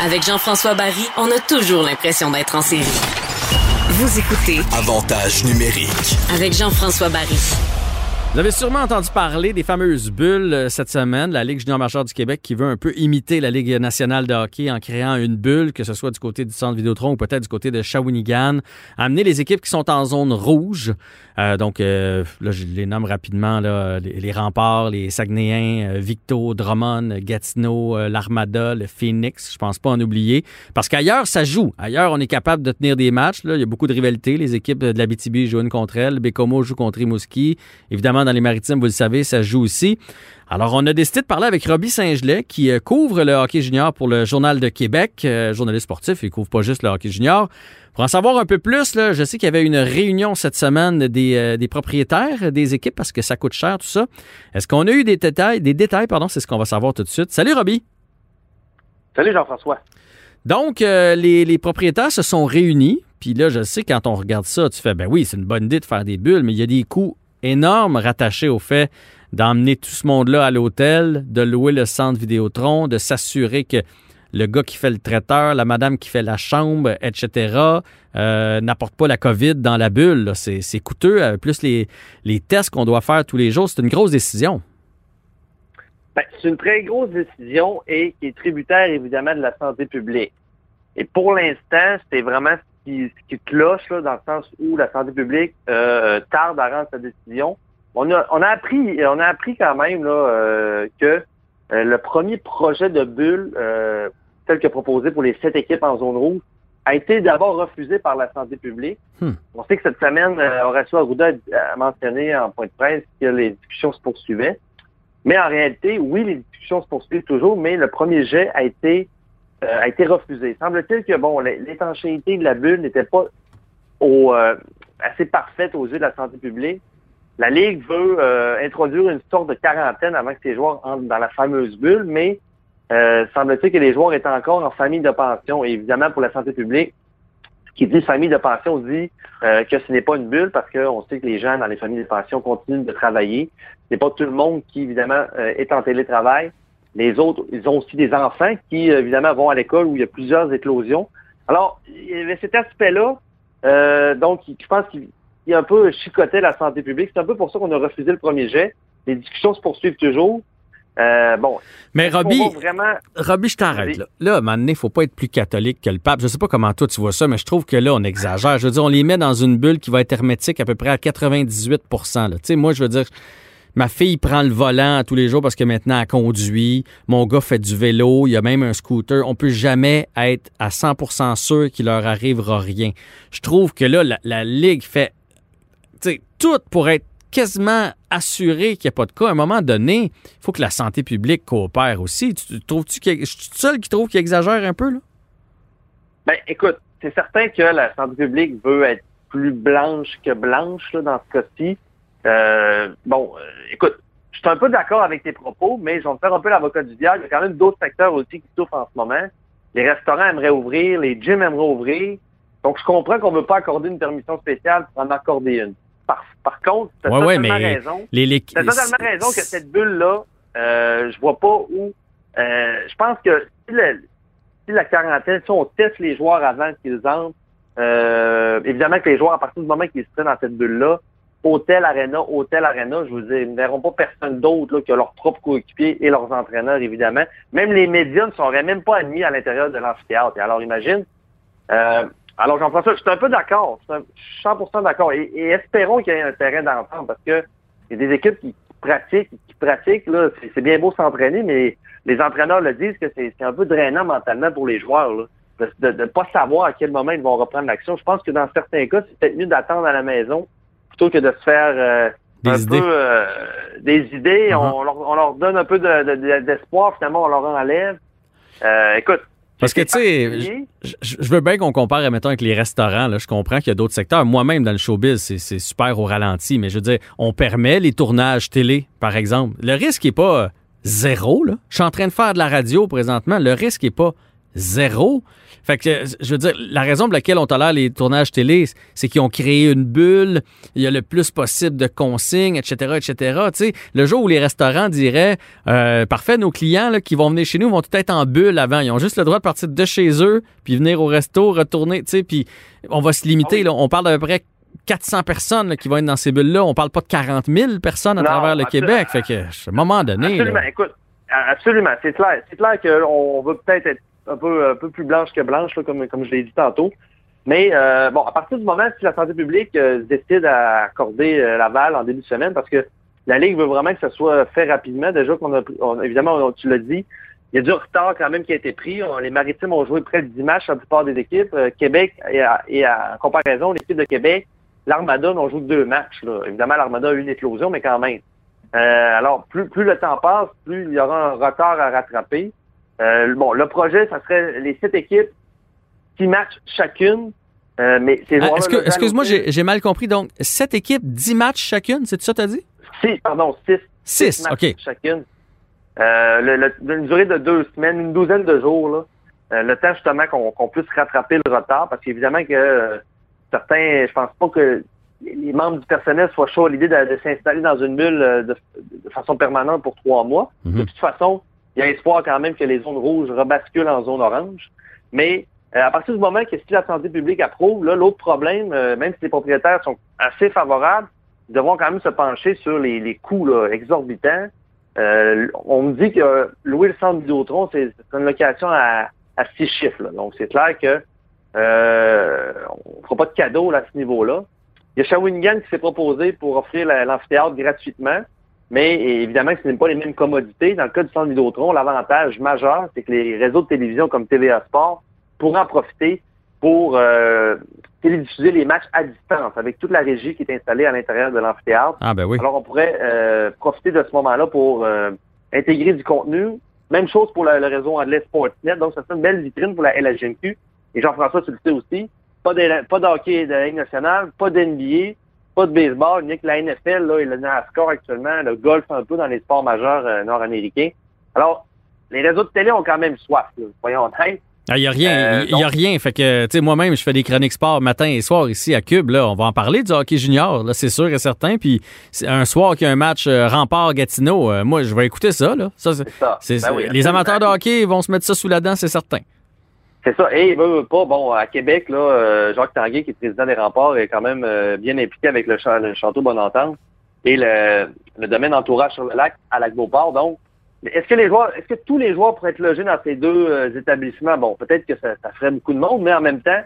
Avec Jean-François Barry, on a toujours l'impression d'être en série. Vous écoutez Avantage numérique. avec Jean-François Barry. Vous avez sûrement entendu parler des fameuses bulles euh, cette semaine, la Ligue junior majeure du Québec qui veut un peu imiter la Ligue nationale de hockey en créant une bulle, que ce soit du côté du centre Vidéotron ou peut-être du côté de Shawinigan, amener les équipes qui sont en zone rouge. Euh, donc, euh, là, je les nomme rapidement, là, les, les remparts, les Saguenayens, Victo, Drummond, Gatineau, l'Armada, le Phoenix, je pense pas en oublier. Parce qu'ailleurs, ça joue. Ailleurs, on est capable de tenir des matchs. Il y a beaucoup de rivalités. Les équipes de la BTB jouent une contre elle. Bécomo joue contre Rimouski. Évidemment, dans les maritimes, vous le savez, ça joue aussi. Alors, on a décidé de parler avec Robbie Saint-Gelais, qui euh, couvre le hockey junior pour le Journal de Québec, euh, journaliste sportif, il couvre pas juste le hockey junior. Pour en savoir un peu plus, là, je sais qu'il y avait une réunion cette semaine des, euh, des propriétaires des équipes parce que ça coûte cher, tout ça. Est-ce qu'on a eu des détails? Des détails, pardon, c'est ce qu'on va savoir tout de suite. Salut, Robbie! Salut Jean-François. Donc, euh, les, les propriétaires se sont réunis. Puis là, je sais, quand on regarde ça, tu fais, ben oui, c'est une bonne idée de faire des bulles, mais il y a des coûts énormes rattachés au fait d'emmener tout ce monde-là à l'hôtel, de louer le centre Vidéotron, de s'assurer que le gars qui fait le traiteur, la madame qui fait la chambre, etc., euh, n'apporte pas la COVID dans la bulle. C'est coûteux, euh, plus les, les tests qu'on doit faire tous les jours. C'est une grosse décision. Ben, c'est une très grosse décision et qui est tributaire évidemment de la santé publique. Et pour l'instant, c'est vraiment qui, cloche là, dans le sens où la santé publique euh, tarde à rendre sa décision. On a, on a appris, on a appris quand même là, euh, que euh, le premier projet de bulle tel que proposé pour les sept équipes en zone rouge a été d'abord refusé par la santé publique. Hmm. On sait que cette semaine, Horacio Arruda a mentionné en point de presse que les discussions se poursuivaient. Mais en réalité, oui, les discussions se poursuivent toujours, mais le premier jet a été a été refusé. Semble-t-il que bon, l'é- l'étanchéité de la bulle n'était pas euh, assez parfaite aux yeux de la santé publique. La Ligue veut euh, introduire une sorte de quarantaine avant que ces joueurs entrent dans la fameuse bulle, mais euh, semble-t-il que les joueurs étaient encore en famille de pension. Et évidemment, pour la santé publique, qui dit famille de pension dit euh, que ce n'est pas une bulle parce qu'on sait que les gens dans les familles de pension continuent de travailler. Ce n'est pas tout le monde qui, évidemment, euh, est en télétravail. Les autres, ils ont aussi des enfants qui, euh, évidemment, vont à l'école où il y a plusieurs éclosions. Alors, il y avait cet aspect-là, euh, donc, je pense qu'il il a un peu chicoté la santé publique. C'est un peu pour ça qu'on a refusé le premier jet. Les discussions se poursuivent toujours. Euh, bon, Mais Robbie, vraiment... Robbie, je t'arrête. Là, là à un moment donné, il faut pas être plus catholique que le pape. Je sais pas comment toi tu vois ça, mais je trouve que là, on exagère. Je veux dire, on les met dans une bulle qui va être hermétique à peu près à 98 là. Tu sais, moi, je veux dire, ma fille prend le volant tous les jours parce que maintenant, elle conduit. Mon gars fait du vélo. Il y a même un scooter. On peut jamais être à 100% sûr qu'il leur arrivera rien. Je trouve que là, la, Ligue fait tout pour être quasiment assuré qu'il n'y a pas de cas. À un moment donné, il faut que la santé publique coopère aussi. Tu, tu trouves-tu que je suis seul qui trouve qu'il exagère un peu, là? Ben, écoute, c'est certain que la santé publique veut être plus blanche que blanche dans ce cas-ci. Euh, bon, euh, écoute, je suis un peu d'accord avec tes propos, mais je vais me faire un peu l'avocat du diable. Il y a quand même d'autres secteurs aussi qui souffrent en ce moment. Les restaurants aimeraient ouvrir, les gyms aimeraient ouvrir. Donc, je comprends qu'on ne veut pas accorder une permission spéciale pour en accorder une. Par, par contre, tu as Ouais, ouais, totalement mais raison. Les, les- T'as totalement raison que cette bulle-là, euh, je vois pas où. euh, je pense que si, le- si la quarantaine, si on teste les joueurs avant qu'ils entrent, euh, évidemment que les joueurs, à partir du moment qu'ils se prennent dans cette bulle-là, hôtel, arena, hôtel, arena, je veux dire, ils ne verront pas personne d'autre que leurs propres coéquipiers et leurs entraîneurs, évidemment. Même les médias ne seraient même pas admis à l'intérieur de l'amphithéâtre. Alors, imagine. Euh, alors, Jean-François, je suis un peu d'accord. Je suis un- je suis 100% d'accord. Et, espérons qu'il y ait un terrain d'entente parce que il y a des équipes qui pratiquent, qui pratiquent, là, c'est, bien beau s'entraîner, mais les entraîneurs le disent que c'est, un peu drainant mentalement pour les joueurs, de ne pas savoir à quel moment ils vont reprendre l'action. Je pense que dans certains cas, c'est peut-être mieux d'attendre à la maison plutôt que de se faire euh, Des un idées. peu euh, des idées. Uh-huh. on, leur, on leur donne un peu de, de- de- d'espoir, finalement, on leur enlève. Euh, écoute. Parce que, tu sais, je, veux bien qu'on compare, mettons, avec les restaurants. Là. Je comprends qu'il y a d'autres secteurs. Moi-même, dans le showbiz, c'est, super au ralenti. Mais je veux dire, on permet les tournages télé, par exemple. Le risque n'est pas zéro. Là. Je suis en train de faire de la radio présentement. Le risque n'est pas zéro. Fait que, je veux dire, la raison pour laquelle on tolère les tournages télé, c'est qu'ils ont créé une bulle, il y a le plus possible de consignes, etc., etc. Tu sais, le jour où les restaurants diraient, euh, parfait, nos clients là, qui vont venir chez nous vont tout être en bulle avant. Ils ont juste le droit de partir de chez eux, puis venir au resto, retourner, tu sais, puis on va se limiter. Là, on parle d'à peu près 400 personnes là, qui vont être dans ces bulles-là. On parle pas de 40 000 personnes à Non, travers le. Québec. Fait que, à un moment donné, Absolument. là, Écoute, absolument. C'est clair. C'est clair qu'on veut peut-être être un peu, un peu plus blanche que blanche, comme, comme je l'ai dit tantôt. Mais euh, bon, à partir du moment si la santé publique euh, décide à accorder euh, Laval en début de semaine, parce que la Ligue veut vraiment que ça soit fait rapidement. Déjà qu'on a, on- évidemment, tu l'as dit, il y a du retard quand même qui a été pris. Les Maritimes ont joué près de 10 matchs la plupart des équipes. Euh, Québec, et, à, en comparaison, l'équipe de Québec, l'Armada n'ont joué que deux matchs. Là. Évidemment, l'Armada a eu une éclosion, mais quand même. Alors, plus, plus le temps passe, plus il y aura un retard à rattraper. Euh, bon, le projet, ça serait les sept équipes, six matchs chacune. Euh, mais ces Ah, est-ce que- excuse-moi, j'ai mal compris. Donc, sept équipes, 10 matchs chacune, c'est ça que tu as dit? Six, pardon, six. Six, matchs OK. chacune. Euh, le- le- une durée de deux semaines, une douzaine de jours, là. Euh, le temps justement qu'on qu'on puisse rattraper le retard, parce qu'évidemment que euh, certains, je pense pas que les membres du personnel soient chauds à l'idée de, de s'installer dans une bulle euh, de, de façon permanente pour trois mois. Mhm. De toute façon, il y a espoir quand même que les zones rouges rebasculent en zone orange. Mais euh, à partir du moment que si la santé publique approuve, là, l'autre problème, euh, même si les propriétaires sont assez favorables, ils devront quand même se pencher sur les, les coûts là, exorbitants. Euh, on me dit que louer le centre Vidéotron, c'est c'est une location à, à six chiffres. là. Donc, c'est clair que euh, on ne fera pas de cadeau à ce niveau-là. Il y a Shawinigan qui s'est proposé pour offrir la- l'amphithéâtre gratuitement, mais évidemment, ce n'est pas les mêmes commodités. Dans le cas du centre Vidéotron, l'avantage majeur, c'est que les réseaux de télévision comme TVA Sport pourront en profiter pour euh, télédiffuser les matchs à distance avec toute la régie qui est installée à l'intérieur de l'amphithéâtre. Ah, ben oui. Alors, on pourrait euh, profiter de ce moment-là pour euh, intégrer du contenu. Même chose pour le, le réseau anglais Sportsnet. Donc, ça serait une belle vitrine pour la LHMQ. Et Jean-François, tu le sais aussi, pas de, pas de hockey de la Ligue nationale, pas d'NBA, pas de baseball, ni que la NFL là, et le NASCAR actuellement, le golf un peu dans les sports majeurs euh, nord-américains. Alors, les réseaux de télé ont quand même soif, là, soyons honnêtes. Il n'y a rien. Euh, Il y a rien. Fait que, tu sais, moi-même, je fais des chroniques sport matin et soir ici à Cube. Là, on va en parler du hockey junior, là, c'est sûr et certain. Puis un soir qu'il y a un match euh, Rempart-Gatineau, euh, moi, je vais écouter ça. Là. Ça, ça. Ben oui, les amateurs de hockey vont se mettre ça sous la dent, c'est certain. C'est ça. Et veut, veut pas, bon, à Québec, là, euh, Jacques Tanguay, qui est président des remparts, est quand même euh, bien impliqué avec le, cha- le château Bonentente et le, le domaine entourage sur le lac à Lac-Beauport. Donc, mais est-ce que les joueurs, est-ce que tous les joueurs pourraient être logés dans ces deux euh, établissements? Bon, peut-être que ça, ça ferait beaucoup de monde, mais en même temps,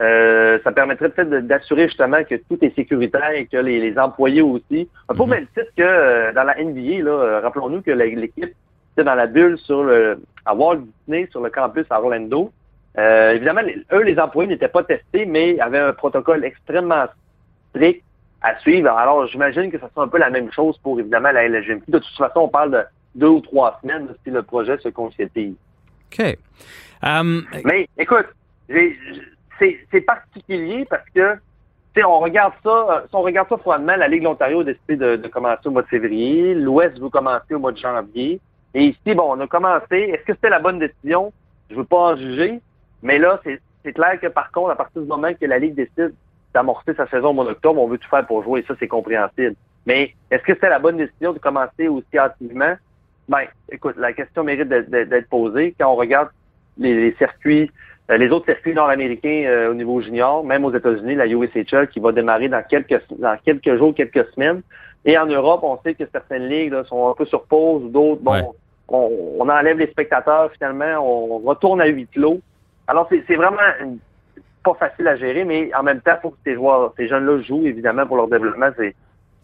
euh, ça permettrait peut-être d'assurer justement que tout est sécuritaire et que les, les employés aussi. Un peu au Mhm. même titre que dans la NBA, là, rappelons-nous que l'équipe était dans la bulle sur le à Walt Disney, sur le campus à Orlando. Euh, évidemment, les- eux, les employés n'étaient pas testés, mais avaient un protocole extrêmement strict à suivre. Alors, j'imagine que ça sera un peu la même chose pour, évidemment, la LGMQ. De toute façon, on parle de deux ou trois semaines si le projet se concrétise. OK. Um, Mais écoute, c'est particulier parce que tu sais, on regarde ça, euh, si on regarde ça froidement, la Ligue de l'Ontario a décidé de, de commencer au mois de février, l'Ouest veut commencer au mois de janvier. Et ici, bon, on a commencé. Est-ce que c'était la bonne décision? Je veux pas en juger, mais là, c'est clair que par contre, à partir du moment que la Ligue décide d'amorcer sa saison au mois d'octobre, on veut tout faire pour jouer, et ça, c'est compréhensible. Mais est-ce que c'était la bonne décision de commencer aussi hâtivement? Ben, écoute, la question mérite d'être- posée. Quand on regarde les, les circuits, euh, les autres circuits nord-américains euh, au niveau junior, même aux États-Unis, la USHL qui va démarrer dans quelques dans quelques jours, quelques semaines. Et en Europe, on sait que certaines ligues là, sont un peu sur pause ou d'autres, bon, Ouais. on, on enlève les spectateurs finalement, on retourne à huis clos. Alors, c'est vraiment une- pas facile à gérer, mais en même temps, il faut que ces joueurs, ces jeunes-là jouent, évidemment, pour leur développement, c'est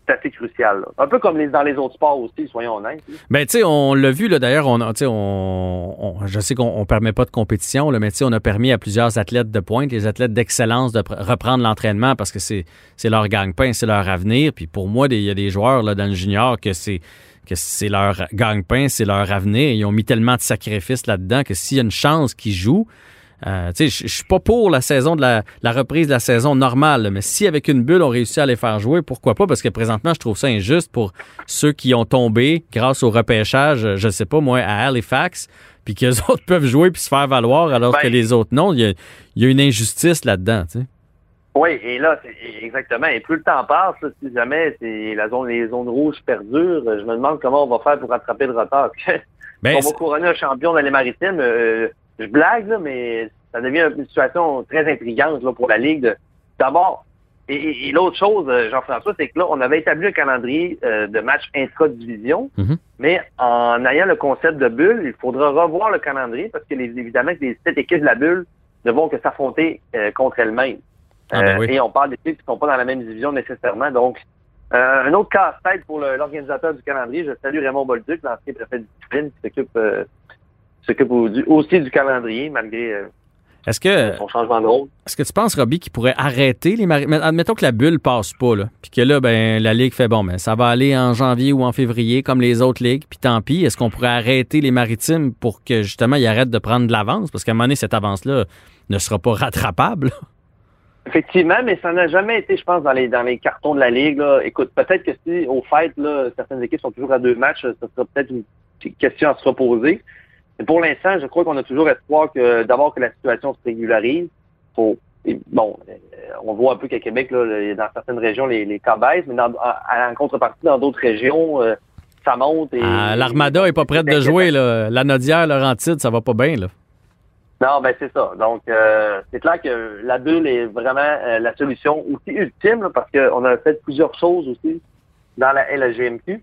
assez crucial. Un peu comme les, dans les autres sports aussi, soyons honnêtes. Ben, tu sais, on l'a vu, d'ailleurs, on, on, on- je sais qu'on ne permet pas de compétition, là, mais on a permis à plusieurs athlètes de pointe, les athlètes d'excellence, de pr- reprendre l'entraînement parce que c'est leur gagne-pain, c'est leur avenir. Puis pour moi, il y a des joueurs là, dans le junior que c'est que c'est leur gagne-pain, c'est leur avenir. Ils ont mis tellement de sacrifices là-dedans que s'il y a une chance qu'ils jouent, euh, je suis pas pour la saison de la, la reprise de la saison normale, mais si avec une bulle on réussit à les faire jouer, pourquoi pas? Parce que présentement, je trouve ça injuste pour ceux qui ont tombé grâce au repêchage, je sais pas moi, à Halifax, puis que les autres peuvent jouer puis se faire valoir alors Ben- que les autres non. Il y a, il y a une injustice là-dedans. Oui, et là, exactement. Et plus le temps passe, là, si jamais c'est la zone, les zones rouges perdurent, je me demande comment on va faire pour rattraper le retard. Ben, on va couronner un champion dans les maritimes. euh, je blague, là, mais ça devient une situation très intrigante là, pour la Ligue. de- D'abord, et, et- et l'autre chose, euh, Jean-François, c'est que là, on avait établi un calendrier euh, de matchs intra-division, Mhm. mais en ayant le concept de bulle, il faudra revoir le calendrier parce que les, évidemment que les sept équipes de la bulle ne vont que s'affronter euh, contre elles-mêmes. Ah, ben Euh, oui. Et on parle d'équipes qui ne sont pas dans la même division nécessairement. Donc, euh, un autre casse-tête pour l'organisateur du calendrier. Je salue Raymond Bolduc, l'ancien préfet de discipline, qui s'occupe euh, s'occupe au- du- aussi du calendrier, malgré euh, Est-ce que, son changement de rôle. est-ce que tu penses, Robbie, qu'il pourrait arrêter les maritimes? Admettons que la bulle passe pas, là, puis que là, ben, la Ligue fait bon, ben, ça va aller en janvier ou en février, comme les autres ligues, puis tant pis. Est-ce qu'on pourrait arrêter les maritimes pour que, justement, ils arrêtent de prendre de l'avance? Parce qu'à un moment donné, cette avance-là ne sera pas rattrapable. Effectivement, mais ça n'a jamais été, je pense, dans les dans les cartons de la Ligue. Là. Écoute, peut-être que si, au fait, là, certaines équipes sont toujours à deux matchs, ça sera peut-être une question à se reposer. Mais pour l'instant, je crois qu'on a toujours espoir que d'abord que la situation se régularise. Faut, bon, euh, on voit un peu qu'à Québec, là, dans certaines régions, les, les cas baissent, mais dans, en, en contrepartie, dans d'autres régions, euh, ça monte. Et, Ah, L'Armada est pas prête de jouer, là. La Nodière, Laurentide, ça va pas bien, là. Non, ben c'est ça. Donc, euh, c'est clair que la bulle est vraiment euh, la solution aussi ultime, là, parce qu'on a fait plusieurs choses aussi dans la LGMQ.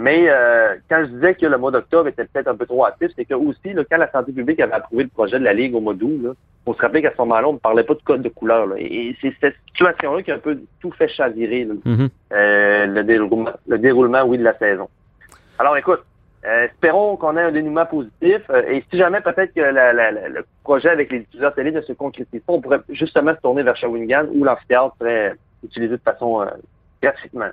Mais euh, quand je disais que le mois d'octobre était peut-être un peu trop actif, c'est que aussi, là, quand la santé publique avait approuvé le projet de la Ligue au mois d'août, on se rappelait qu'à ce moment-là, on ne parlait pas de code de couleur. là. Et, c'est cette situation-là qui a un peu tout fait chavirer là, Mhm. euh, le, déroulement, le déroulement, oui, de la saison. Alors, écoute, euh, espérons qu'on ait un dénouement positif. euh, et si jamais peut-être que la- la- la- le projet avec les diffuseurs télé ne se concrétise pas, on pourrait justement se tourner vers Shawinigan où l'amphithéâtre serait utilisé de façon euh, gratuitement.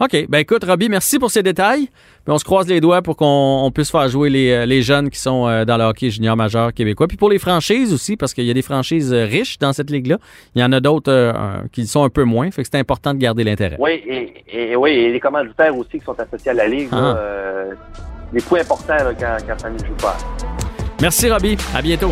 OK. Ben écoute, Robbie, merci pour ces détails. Puis on se croise les doigts pour qu'on on puisse faire jouer les, euh, les jeunes qui sont euh, dans le hockey junior majeur québécois. Puis pour les franchises aussi, parce qu'il y a des franchises euh, riches dans cette ligue-là. Il y en a d'autres euh, qui sont un peu moins. Fait que c'est important de garder l'intérêt. Oui, et, et, oui, et les commanditaires aussi qui sont associés à la Ligue, là, Ah. euh, des points importants là, quand, quand ça ne joue pas. Merci, Robbie. À bientôt.